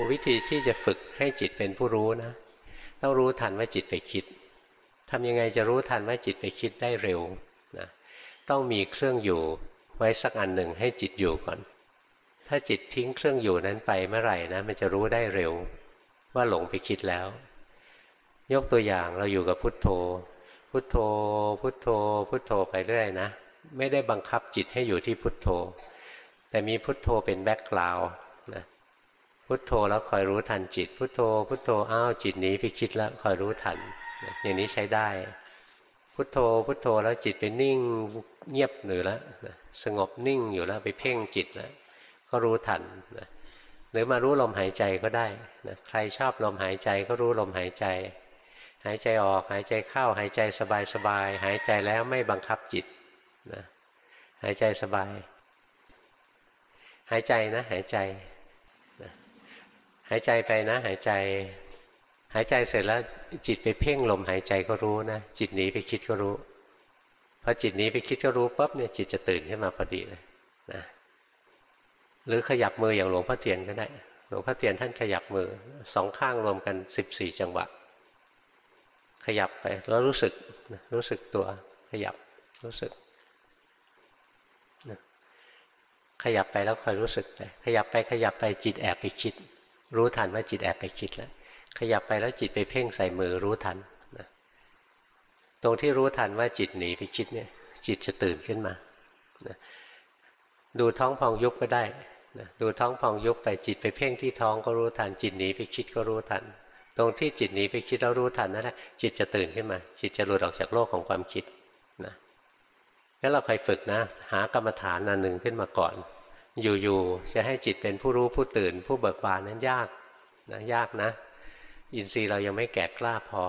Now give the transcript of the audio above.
วิธีที่จะฝึกให้จิตเป็นผู้รู้นะ ต้องรู้ทันว่าจิตไปคิดทำยังไงจะรู้ทันว่าจิตไปคิดได้เร็วนะต้องมีเครื่องอยู่ไว้สักอันหนึ่งให้จิตอยู่ก่อน ถ้าจิตทิ้งเครื่องอยู่นั้นไปเมื่อไหร่นะมันจะรู้ได้เร็ว ว่าหลงไปคิดแล้ว ยกตัวอย่างเราอยู่กับพุทโธ พุทโธ พุทโธ พุทโธไปเรื่อยนะ ไม่ได้บังคับจิตให้อยู่ที่พุทโธ แต่มีพุทโธเป็นแบ็กกราว พุทโธแล้วคอยรู้ทันจิต พุทโธ พุทโธอ้าวจิตหนีไปคิดแล้วคอยรู้ทัน อย่างนี้ใช้ได้ พุทโธพุทโธแล้วจิตไปนิ่งเงียบหรือแล้วสงบนิ่งอยู่แล้วไปเพ่งจิตแล้วก็รู้ทันนะหรือมารู้ลมหายใจก็ได้นะใครชอบลมหายใจก็รู้ลมหายใจ หายใจออกหายใจเข้าหายใจสบายสบายหายใจแล้วไม่บังคับจิตนะหายใจสบาย หายใจนะหายใจ หายใจไปนะ หายใจ หายใจเสร็จแล้วจิตไปเพ่งลมหายใจก็รู้นะจิตหนีไปคิดก็รู้พอจิตหนีไปคิดก็รู้ปั๊บเนี่ยจิตจะตื่นขึ้นมาพอดีเลยนะหรือขยับมืออย่างหลวงพ่อเทียนก็ได้ หลวงพ่อเทียนท่านขยับมือสองข้างรวมกันสิบสี่จังหวะ ขยับไปแล้วรู้สึกรู้สึกตัว ขยับรู้สึกขยับไปแล้วคอยรู้สึกไปขยับไปขยับไปจิตแอบไปคิด รู้ทันว่าจิตแอบไปคิดแล้วขยับไปแล้วจิตไปเพ่งใส่มือรู้ทันนะตรงที่รู้ทันว่าจิตหนีไปคิดเนี่ยจิตจะตื่นขึ้นมานะดูท้องพองยุบก็ได้นะดูท้องพองยุบไปจิตไปเพ่งที่ท้องก็รู้ทัน จิตหนีไปคิดก็รู้ทัน ตรงที่จิตหนีไปคิดแล้วรู้ทันนั่นแหละจิตจะตื่นขึ้นมา จิตจะหลุดออกจากโลกของความคิดนะงั้นเราคอยฝึกนะ หากรรมฐานอันหนึ่งขึ้นมาก่อน อยู่ๆจะให้จิตเป็นผู้รู้ผู้ตื่น ผู้เบิกบานนั้นยากนะยากนะ อินทรีย์เรายังไม่แก่กล้าพอ